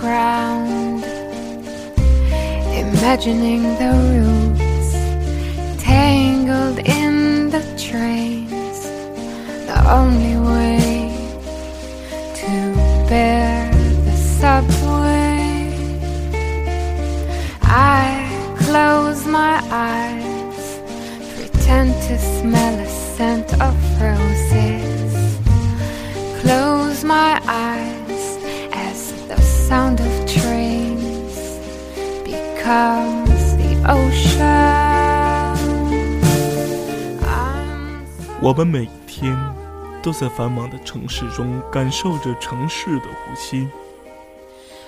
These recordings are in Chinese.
ground, imagining the roots tangled in the trains. The only way to bear the subway. I close my eyes, pretend to smell a scent of roses. 我们每天都在繁忙的城市中感受着城市的呼吸，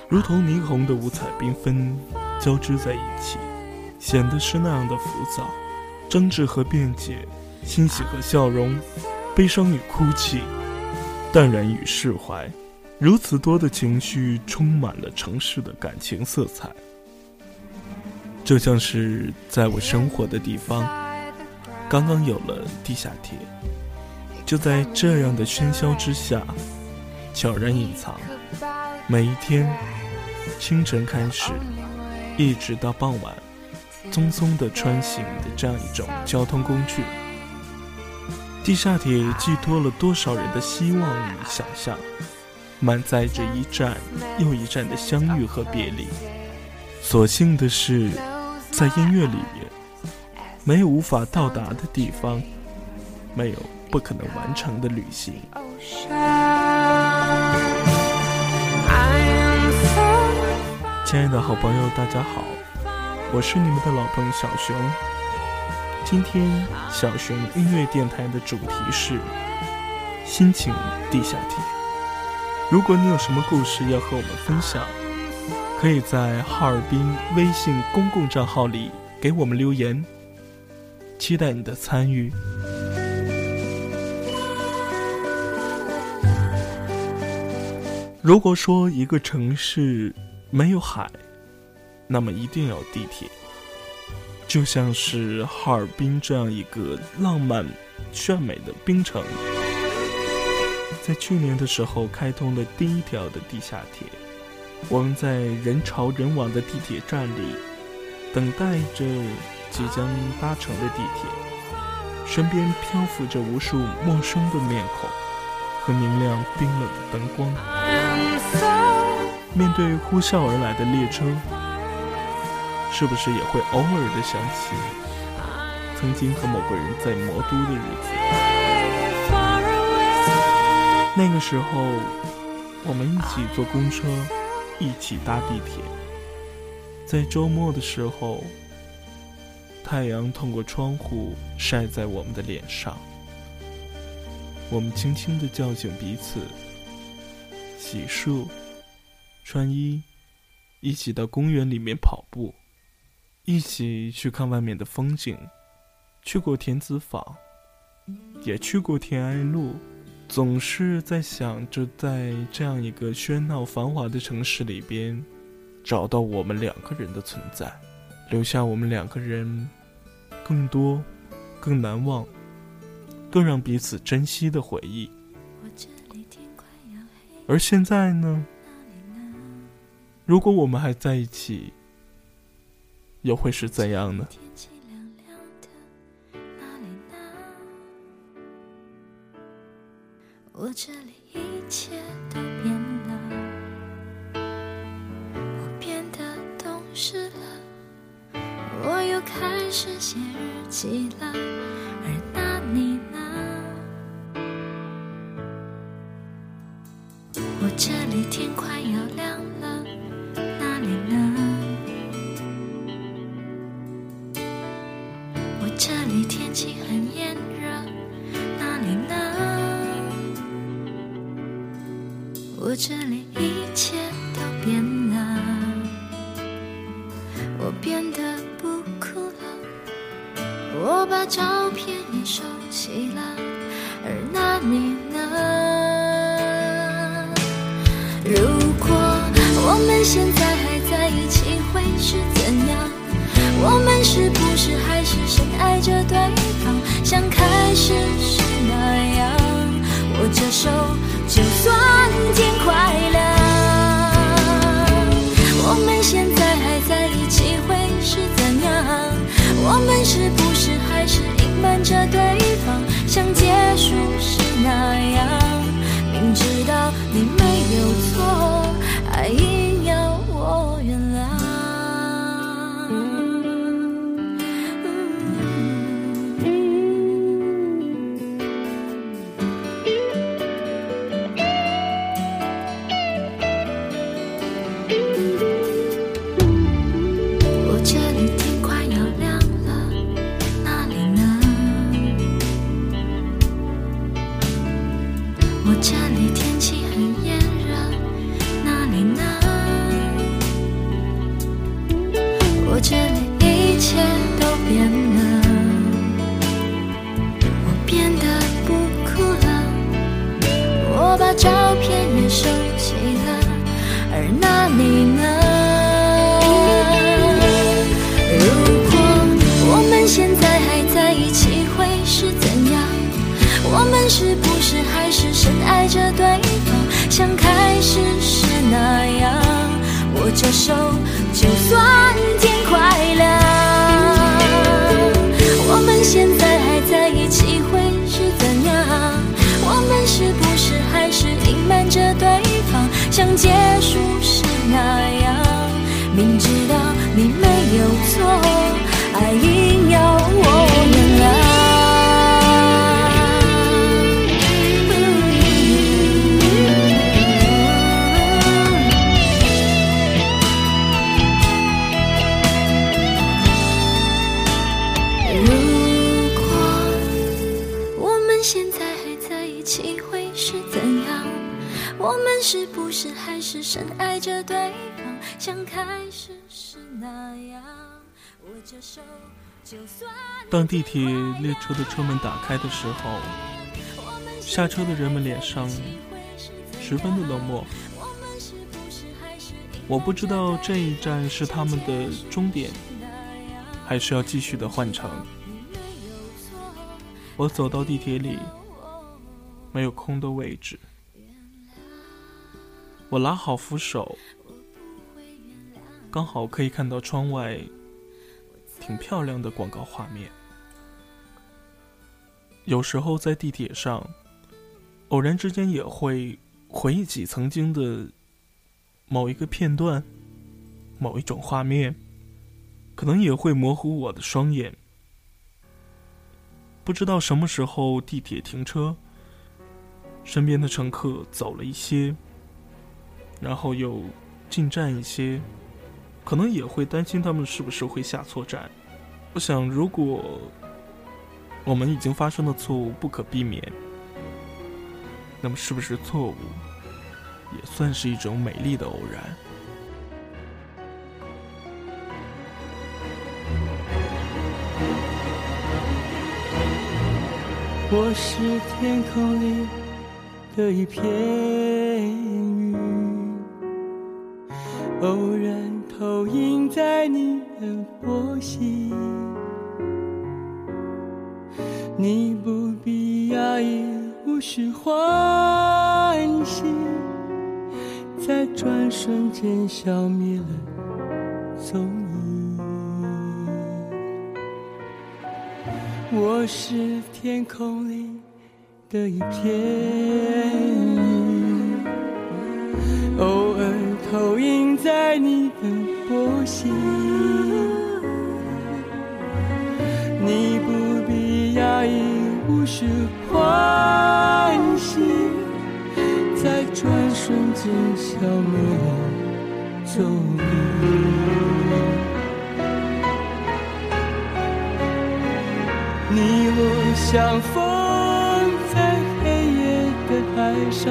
如同霓虹的五彩缤纷交织在一起，显得是那样的浮躁。争执和辩解，欣喜和笑容，悲伤与哭泣，淡然与释怀，如此多的情绪充满了城市的感情色彩。就像是在我生活的地方，刚刚有了地下铁。就在这样的喧嚣之下，悄然隐藏。每一天，清晨开始，一直到傍晚，匆匆的穿行的这样一种交通工具。地下铁寄托了多少人的希望与想象，满载着一站又一站的相遇和别离。所幸的是，在音乐里面，没有无法到达的地方，没有不可能完成的旅行。亲爱的好朋友，大家好，我是你们的老朋友小熊。今天小熊音乐电台的主题是心情地下铁。如果你有什么故事要和我们分享，可以在哈尔滨微信公共账号里给我们留言，期待你的参与。如果说一个城市没有海，那么一定有地铁。就像是哈尔滨这样一个浪漫、炫美的冰城，在去年的时候开通了第一条的地下铁。我们在人潮人往的地铁站里，等待着即将搭乘的地铁，身边漂浮着无数陌生的面孔和明亮冰冷的灯光。面对呼啸而来的列车，是不是也会偶尔的想起曾经和某个人在魔都的日子？那个时候，我们一起坐公车，一起搭地铁。在周末的时候，太阳透过窗户晒在我们的脸上，我们轻轻地叫醒彼此，洗漱。穿衣，一起到公园里面跑步，一起去看外面的风景，去过田子坊，也去过田爱路，总是在想着在这样一个喧闹繁华的城市里边，找到我们两个人的存在，留下我们两个人更多、更难忘、更让彼此珍惜的回忆。而现在呢？如果我们还在一起，又会是怎样呢？我这里一切都变了，我变得懂事了，我又开始写日记了，而那你呢？我这里天快要亮们现在还在一起，会是怎样？我们是不是还是深爱着对方，像开始时那样？握着手，Bye. 手，就算当地铁列车的车门打开的时候，下车的人们脸上十分的冷漠。我不知道这一站是他们的终点，还是要继续的换乘。我走到地铁里，没有空的位置。我拉好扶手，刚好可以看到窗外挺漂亮的广告画面。有时候在地铁上，偶然之间也会回忆起曾经的某一个片段、某一种画面，可能也会模糊我的双眼。不知道什么时候地铁停车，身边的乘客走了一些，然后又进站一些，可能也会担心他们是不是会下错站。我想，如果我们已经发生的错误不可避免，那么是不是错误也算是一种美丽的偶然？我是天空里的一片云，偶然投影在你的波心。你不必压抑，无需欢喜，在转瞬间消灭了踪影。我是天空里的一片云，偶尔投影在你的呼吸。你不必压抑，无需欢喜，在转瞬间消灭了踪影。你我相逢在黑夜的海上，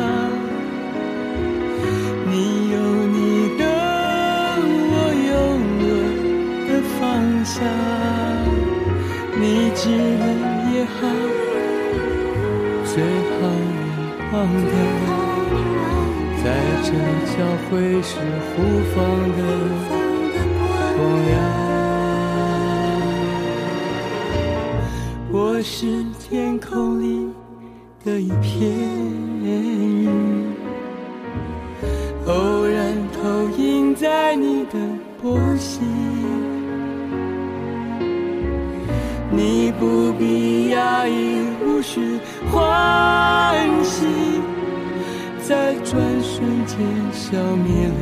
忘掉，在这交汇时互放的光亮。我是天空里的一片云，偶然投影在你的波心。瞬间消灭了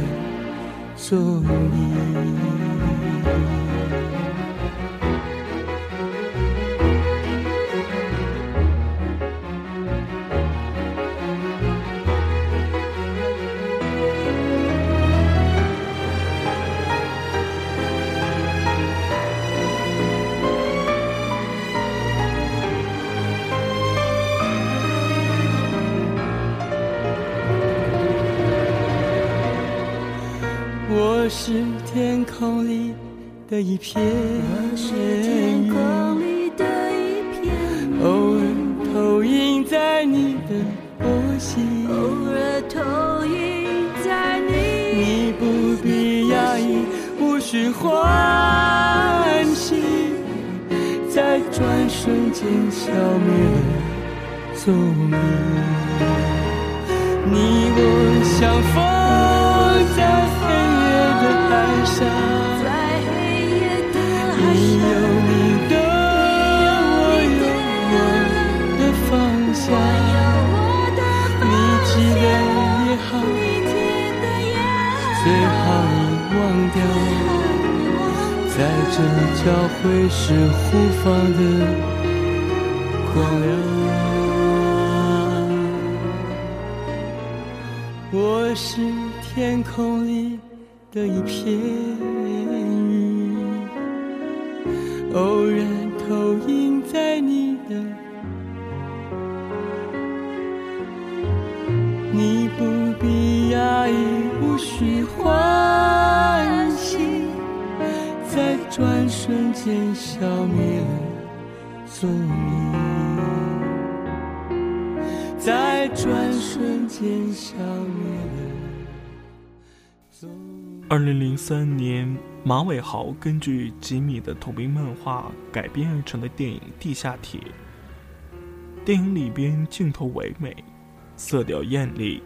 踪影。空里的一片云，里的一片偶尔投影在你的波心。偶尔投影在你你不必压抑，无需欢喜，在转瞬间消灭了踪影。你我相逢在黑的海上，在黑夜的海你有，你的，我有我的方向。你记得也好，最好。你忘掉。在这交汇时互放的光亮。我是天空里的一片云，偶然投影在你的，你不必压抑，无需欢喜。在转瞬间消灭了踪影，在转瞬间消灭了。二零零三年，马伟豪根据吉米的同名漫画改编而成的电影《地下铁》。电影里边镜头唯美，色调艳丽，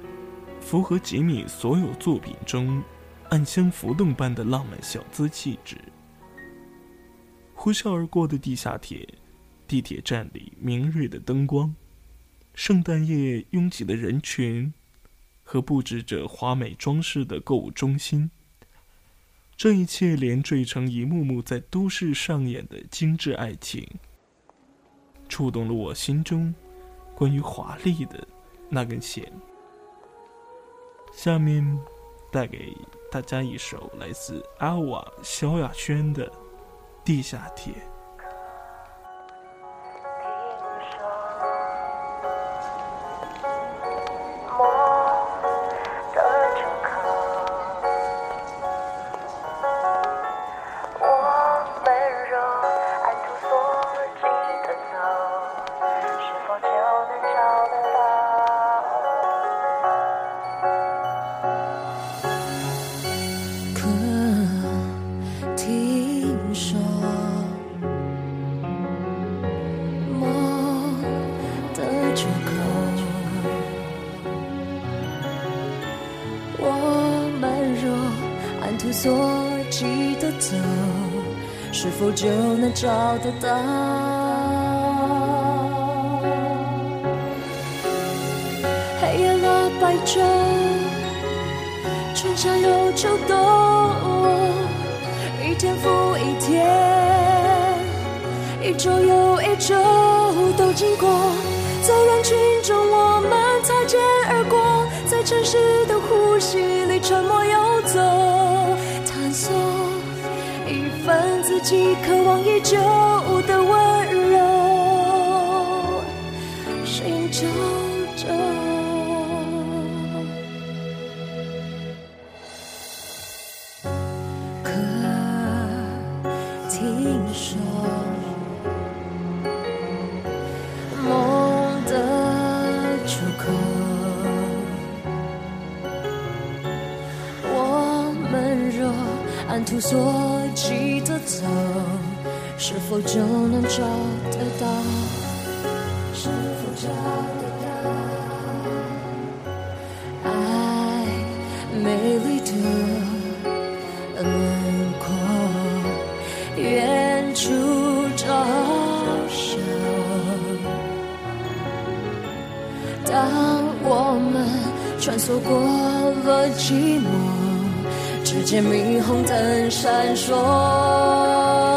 符合吉米所有作品中暗香浮动般的浪漫小资气质。呼啸而过的地下铁，地铁站里明锐的灯光，圣诞夜拥挤的人群，和布置着华美装饰的购物中心。这一切连缀成一幕幕在都市上演的精致爱情，触动了我心中关于华丽的那根弦。下面带给大家一首来自阿瓦萧亚轩的《地下铁》。就能找得到？黑夜了白昼。春夏又秋冬，一天复一天，一周又一周都经过，一份自己渴望已久的温柔，寻找着。可听说梦的出口，我们若按图索骥走，是否就能找得到？是否找得到？爱美丽的轮廓，远处招手。当我们穿梭过了寂寞，只见霓虹灯闪烁。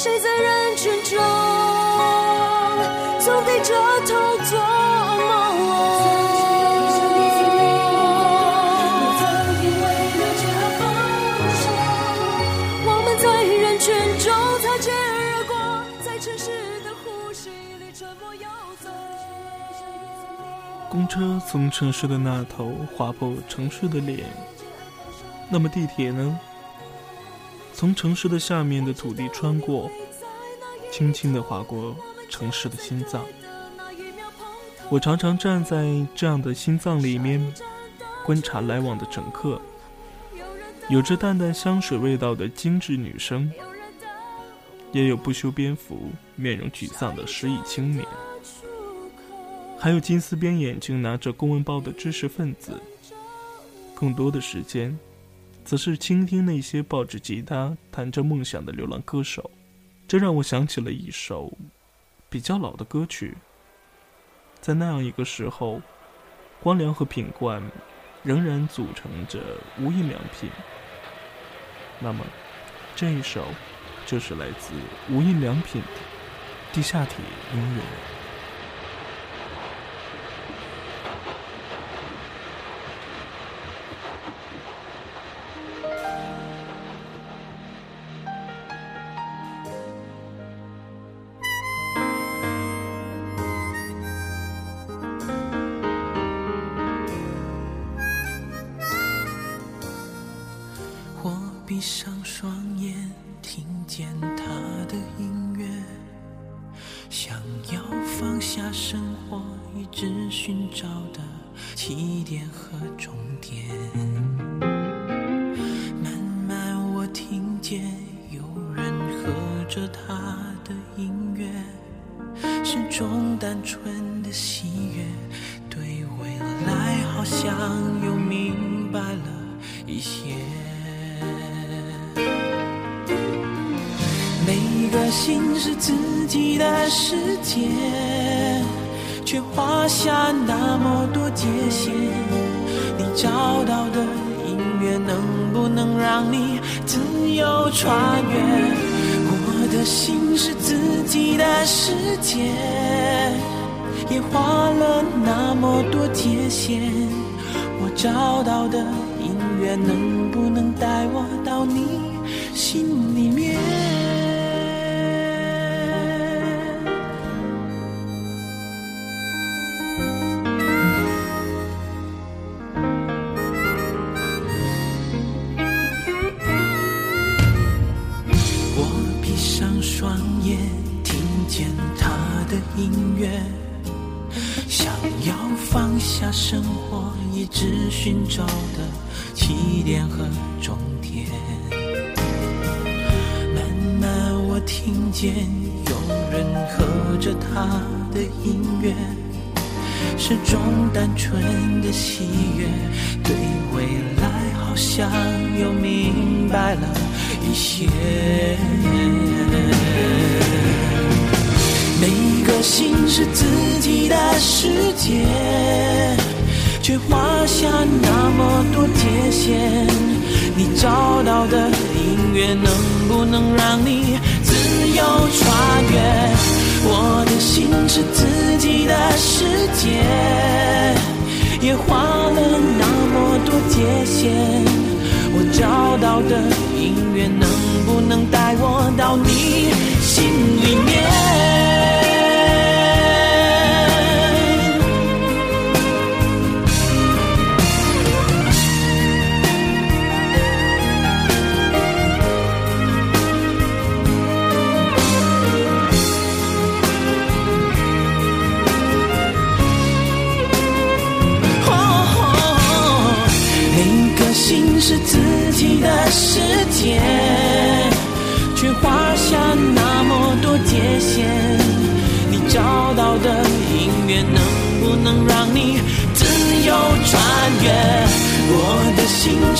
谁在人群中总低着头做梦？公车从城市的那头划破城市的脸，那么地铁呢？从城市的下面的土地穿过，轻轻地划过城市的心脏。我常常站在这样的心脏里面，观察来往的乘客，有着淡淡香水味道的精致女生，也有不修边幅、面容沮丧的失意青年。还有金丝边眼镜、拿着公文包的知识分子。更多的时间，则是倾听那些抱着吉他、弹着梦想的流浪歌手。这让我想起了一首比较老的歌曲。在那样一个时候，光良和品冠仍然组成着无印良品。那么，这一首就是来自无印良品的《地下铁音乐》。单纯的喜悦，对未来好像又明白了一些。每个心是自己的世界，却画下那么多界限。你找到的音乐能不能让你自由穿越？我的心是自己的世界，也画了那么多界限。我找到的音乐能不能带我到你心里听见有人和着他的音乐，是种单纯的喜悦，对未来好像又明白了一些。每个心是自己的世界，却画下那么多界限。你找到的音乐能不能让你自由穿越？我的心是自己的世界，也画了那么多界限。我找到的音乐能不能带我到你心里面？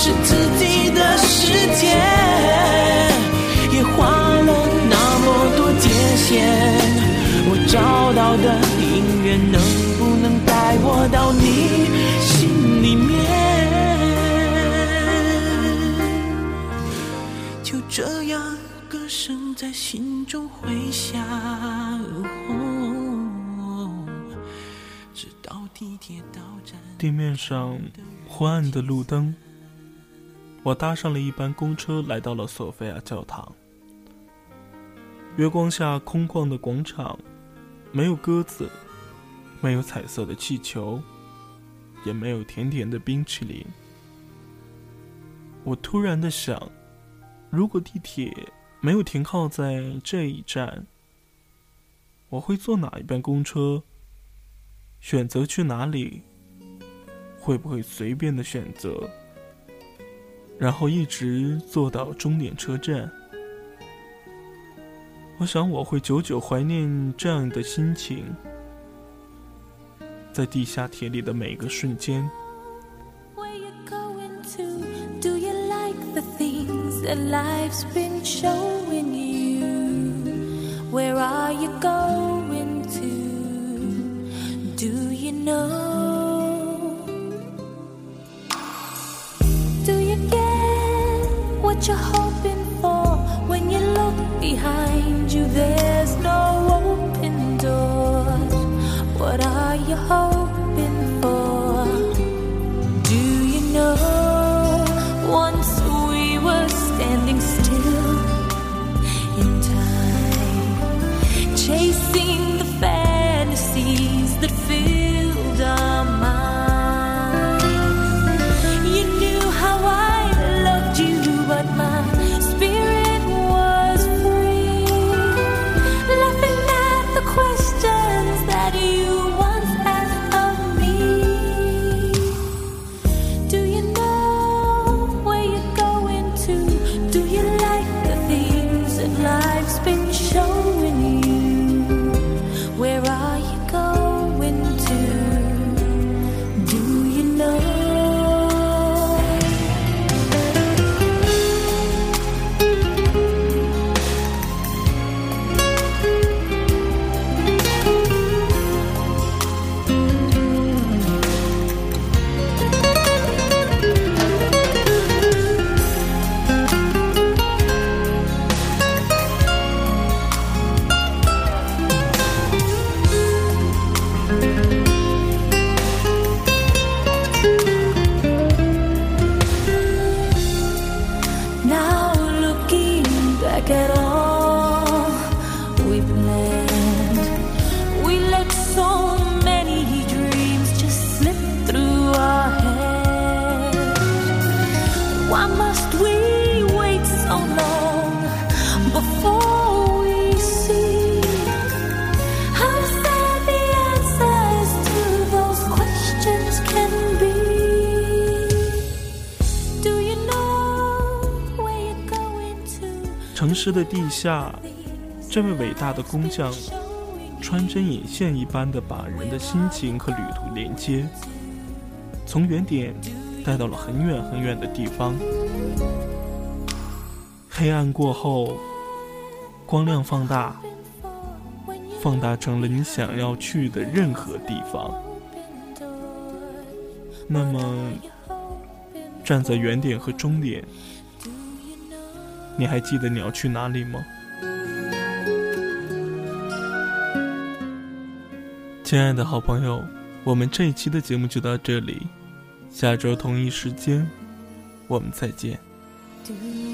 是自己的世界，也画了那么多界限。我找到的音乐能不能带我到你心里面？就这样，歌声在心中回响，直到地铁到站。地面上昏暗的路灯。我搭上了一班公车，来到了索菲亚教堂。月光下空旷的广场，没有鸽子，没有彩色的气球，也没有甜甜的冰淇淋。我突然的想，如果地铁没有停靠在这一站，我会坐哪一班公车？选择去哪里？会不会随便的选择，然后一直坐到终点车站？我想我会久久怀念这样的心情，在地下铁里的每个瞬间。Where are you going to? Do you know? What you're hoping for when you look behind. 的地下，这位伟大的工匠穿针引线一般的把人的心情和旅途连接，从原点带到了很远很远的地方。黑暗过后，光亮放大，放大成了你想要去的任何地方。那么，站在原点和终点，你还记得你要去哪里吗？亲爱的好朋友，我们这一期的节目就到这里，下周同一时间，我们再见。Do you